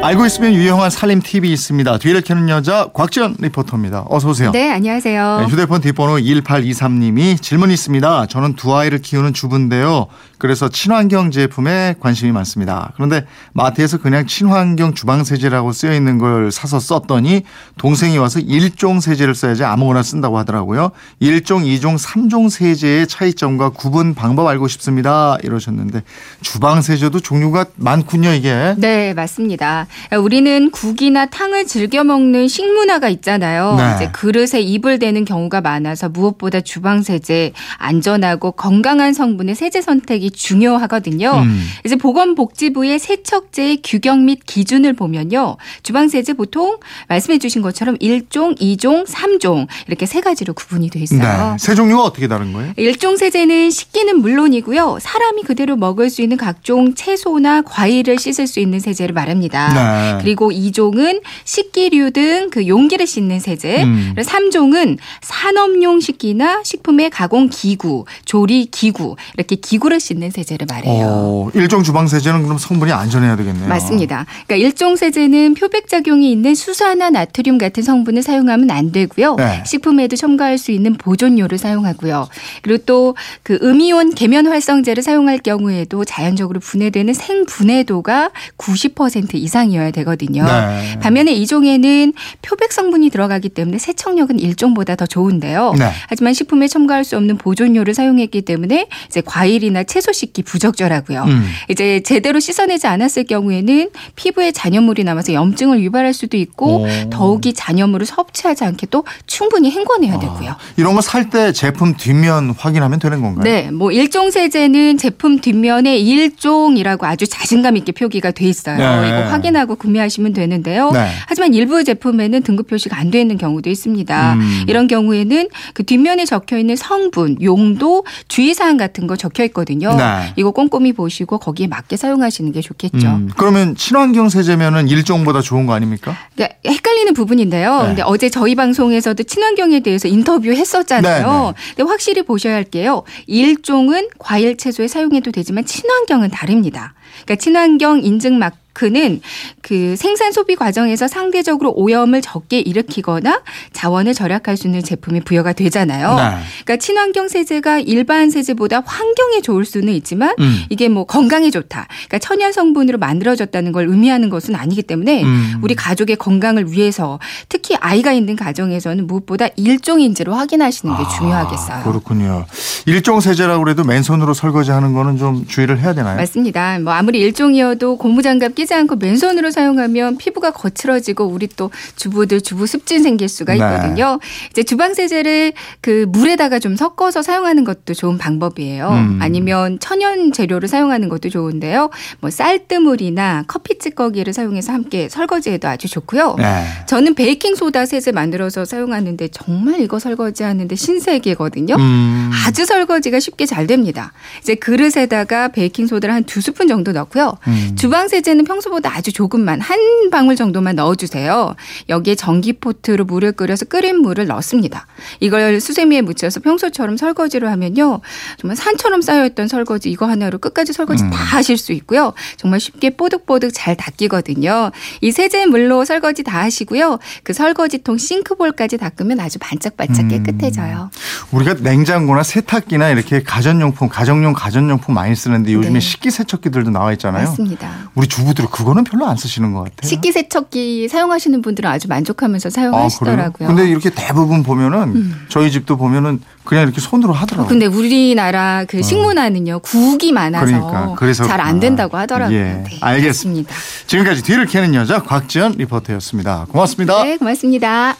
알고 있으면 유용한 살림 팁이 있습니다. 뒤를 캐는 여자 곽지연 리포터입니다. 어서 오세요. 네, 안녕하세요. 네, 휴대폰 뒷번호 1823님이 질문 있습니다. 저는 두 아이를 키우는 주부인데요. 그래서 친환경 제품에 관심이 많습니다. 그런데 마트에서 그냥 친환경 주방 세제라고 쓰여 있는 걸 사서 썼더니 동생이 와서 일종 세제를 써야지 아무거나 쓴다고 하더라고요. 일종, 이종, 삼종 세제의 차이점과 구분 방법 알고 싶습니다. 이러셨는데 주방 세제도 종류가 많군요, 이게. 네, 맞습니다. 우리는 국이나 탕을 즐겨 먹는 식문화가 있잖아요. 네. 이제 그릇에 입을 대는 경우가 많아서 무엇보다 주방 세제 안전하고 건강한 성분의 세제 선택이 중요하거든요. 음. 이제 보건복지부의 세척제의 규격 및 기준을 보면요. 주방 세제 보통 말씀해 주신 것처럼 1종, 2종, 3종 이렇게 세 가지로 구분이 돼 있어요. 네. 세 종류가 어떻게 다른 거예요? 일종 세제는 식기는 물론이고요. 사람이 그대로 먹을 수 있는 각종 채소나 과일을 씻을 수 있는 세제를 말합니다. 네. 그리고 2종은 식기류 등 그 용기를 씻는 세제. 음. 그리고 3종은 산업용 식기나 식품의 가공 기구, 조리 기구 이렇게 기구를 씻는 세제를 말해요. 어, 일종 주방 세제는 그럼 성분이 안전해야 되겠네요. 맞습니다. 그러니까 일종 세제는 표백 작용이 있는 수산화 나트륨 같은 성분을 사용하면 안 되고요. 네. 식품에도 첨가할 수 있는 보존료를 사용하고요. 그리고 또 그 음이온 계면 활성제를 사용할 경우에도 자연적으로 분해되는 생분해도가 90% 이상 이어야 되거든요. 네. 반면에 이종에는 표백 성분이 들어가기 때문에 세척력은 일종보다 더 좋은데요. 네. 하지만 식품에 첨가할 수 없는 보존료를 사용했기 때문에 이제 과일이나 채소 씻기 부적절하고요. 음. 이제 제대로 씻어내지 않았을 경우에는 피부에 잔여물이 남아서 염증을 유발할 수도 있고 오. 더욱이 잔여물을 섭취하지 않게 또 충분히 헹궈내야 되고요. 이런 거 살 때 제품 뒷면 확인하면 되는 건가요? 네, 뭐 일종 세제는 제품 뒷면에 일종이라고 아주 자신감 있게 표기가 돼 있어요. 네. 이거 확인 하고 구매하시면 되는데요. 네. 하지만 일부 제품에는 등급 표시가 안돼 있는 경우도 있습니다. 음. 이런 경우에는 그 뒷면에 적혀 있는 성분, 용도, 주의사항 같은 거 적혀 있거든요. 네. 이거 꼼꼼히 보시고 거기에 맞게 사용하시는 게 좋겠죠. 음, 그러면 친환경 세제면은 일종보다 좋은 거 아닙니까? 그러니까 헷갈리는 부분인데요. 네. 근데 어제 저희 방송에서도 친환경에 대해서 인터뷰 했었잖아요. 네, 근데 확실히 보셔야 할 게요. 일종은 과일 채소에 사용해도 되지만 친환경은 다릅니다. 그러니까 친환경 인증 마크 는 그 생산 소비 과정에서 상대적으로 오염을 적게 일으키거나 자원을 절약할 수 있는 제품이 부여가 되잖아요. 네. 그러니까 친환경 세제가 일반 세제보다 환경에 좋을 수는 있지만 음. 이게 뭐 건강에 좋다. 그러니까 천연 성분으로 만들어졌다는 걸 의미하는 것은 아니기 때문에 음. 우리 가족의 건강을 위해서 특히 아이가 있는 가정에서는 무엇보다 일종인지로 확인하시는 게 중요하겠어요. 아, 그렇군요. 일종 세제라고 그래도 맨손으로 설거지하는 거는 좀 주의를 해야 되나요? 맞습니다. 뭐 아무리 일종이어도 고무장갑 끼지 않고 맨손으로 사용하면 피부가 거칠어지고 우리 또 주부들 주부 습진 생길 수가 네. 있거든요. 이제 주방 세제를 그 물에다가 좀 섞어서 사용하는 것도 좋은 방법이에요. 음. 아니면 천연 재료를 사용하는 것도 좋은데요. 뭐 쌀뜨물이나 커피 찌꺼기를 사용해서 함께 설거지해도 아주 좋고요. 네. 저는 베이킹 소다 세제 만들어서 사용하는데 정말 이거 설거지하는데 신세계거든요. 음. 아주 설거지가 쉽게 잘 됩니다. 이제 그릇에다가 베이킹 소다를 한 두 스푼 정도 넣고요. 음. 주방 세제는 평소보다 아주 조금만 한 방울 정도만 넣어주세요. 여기에 전기포트로 물을 끓여서 끓인 물을 넣습니다. 이걸 수세미에 묻혀서 평소처럼 설거지를 하면요, 정말 산처럼 쌓여있던 설거지 이거 하나로 끝까지 설거지 음. 다 하실 수 있고요. 정말 쉽게 뽀득뽀득 잘 닦이거든요. 이 세제 물로 설거지 다 하시고요. 그 설거지통 싱크볼까지 닦으면 아주 반짝반짝 음. 깨끗해져요. 우리가 냉장고나 세탁기나 이렇게 가전용품, 가정용 가전용품 많이 쓰는데 요즘에 네. 식기세척기들도 나와 있잖아요. 맞습니다. 우리 주부들 그거는 별로 안 쓰시는 것 같아요. 식기세척기 사용하시는 분들은 아주 만족하면서 아, 사용하시더라고요. 그래요? 근데 이렇게 대부분 보면은 저희 집도 보면은 그냥 이렇게 손으로 하더라고요. 어, 근데 우리나라 그 식문화는요 국이 많아서 그러니까 그래서 잘안 그렇구나. 된다고 하더라고요. 예, 네, 알겠습니다. 지금까지 뒤를 캐는 여자 곽지연 리포터였습니다. 고맙습니다. 네, 고맙습니다.